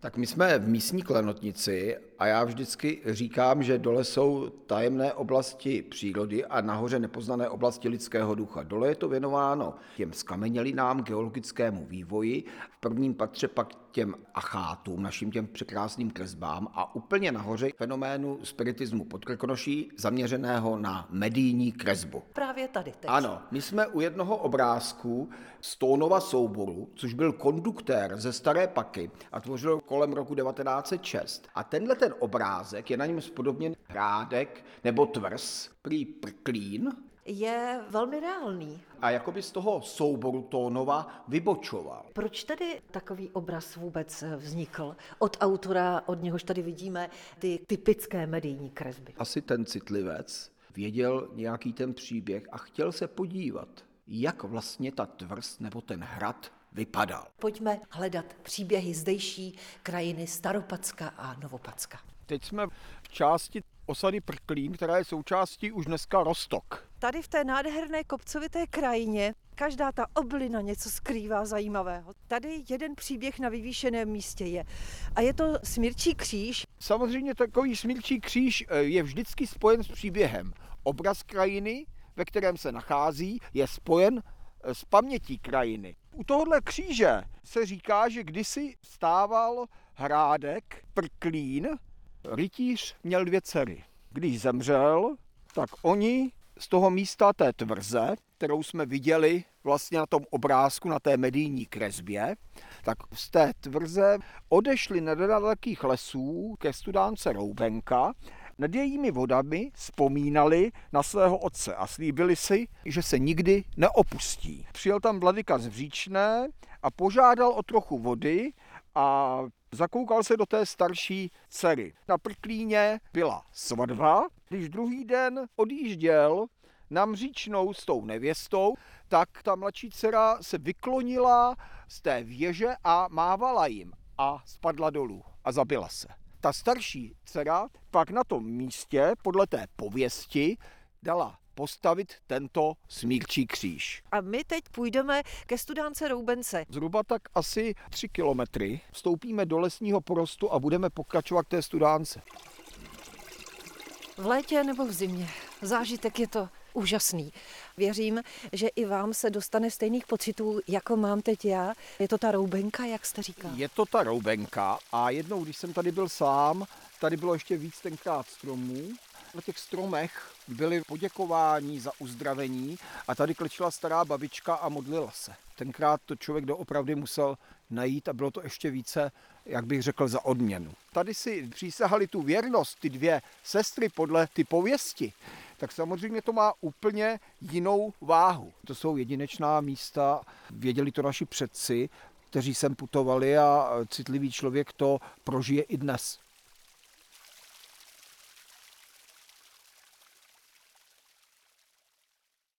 Tak my jsme v místní klenotnici a já vždycky říkám, že dole jsou tajemné oblasti přírody a nahoře nepoznané oblasti lidského ducha. Dole je to věnováno těm skamenělinám, geologickému vývoji, v prvním patře pak těm achátům, našim těm překrásným kresbám a úplně nahoře fenoménu spiritismu podkrkonoší zaměřeného na medijní kresbu. Právě tady teď. Ano, my jsme u jednoho obrázku Stonova souboru, což byl konduktér ze Staré Paky a tvořil kolem roku 1906. A tenhle ten obrázek je na něm spodobněn hrádek nebo tvrz, prý prklín, Je velmi reálný. a jakoby z toho souboru Tónova vybočoval. Proč tedy takový obraz vůbec eh, vznikl? Od autora, od něhož tady vidíme ty typické medijní kresby. Asi ten citlivec věděl nějaký ten příběh a chtěl se podívat, jak vlastně ta tvrz nebo ten hrad vypadal. Pojďme hledat příběhy zdejší krajiny Staropacka a Novopacka. Teď jsme v části osady Prklín, která je součástí už dneska Rostok. Tady v té nádherné kopcovité krajině každá ta oblina něco skrývá zajímavého. Tady jeden příběh na vyvýšeném místě je. A je to Smírčí kříž. Samozřejmě takový smírčí kříž eh, je vždycky spojen s příběhem. Obraz krajiny, ve kterém se nachází, je spojen eh, s pamětí krajiny. U tohohle kříže se říká, že kdysi stával hrádek Prklín, rytíř měl dvě dcery. Když zemřel, tak oni z toho místa té tvrze, kterou jsme viděli vlastně na tom obrázku, na té medijní kresbě, tak z té tvrze odešli nedalekých lesů ke studánce Roubenka, nad jejími vodami vzpomínali na svého otce a slíbili si, že se nikdy neopustí. Přijel tam vladyka z Vříčné a požádal o trochu vody a zakoukal se do té starší dcery. Na Prklíně byla svatba, když druhý den odjížděl na Mříčnou s tou nevěstou, tak ta mladší dcera se vyklonila z té věže a mávala jim a spadla dolů a zabila se. Ta starší dcera pak na tom místě, podle té pověsti, dala postavit tento smírčí kříž. A my teď půjdeme ke studánce Roubence. Zhruba tak asi 3 kilometry vstoupíme do lesního porostu a budeme pokračovat k té studánce. V létě nebo v zimě. Zážitek je to úžasný. Věřím, že i vám se dostane stejných pocitů, jako mám teď já. Je to ta roubenka, jak jste říkal? Je to ta roubenka a jednou, když jsem tady byl sám, tady bylo ještě víc tenkrát stromů. Na těch stromech byly poděkování za uzdravení a tady klečela stará babička a modlila se. Tenkrát to člověk doopravdy musel najít a bylo to ještě více, jak bych řekl, za odměnu. Tady si přísahali tu věrnost, ty dvě sestry podle ty pověsti, tak samozřejmě to má úplně jinou váhu. To jsou jedinečná místa, věděli to naši předci, kteří sem putovali a citlivý člověk to prožije i dnes.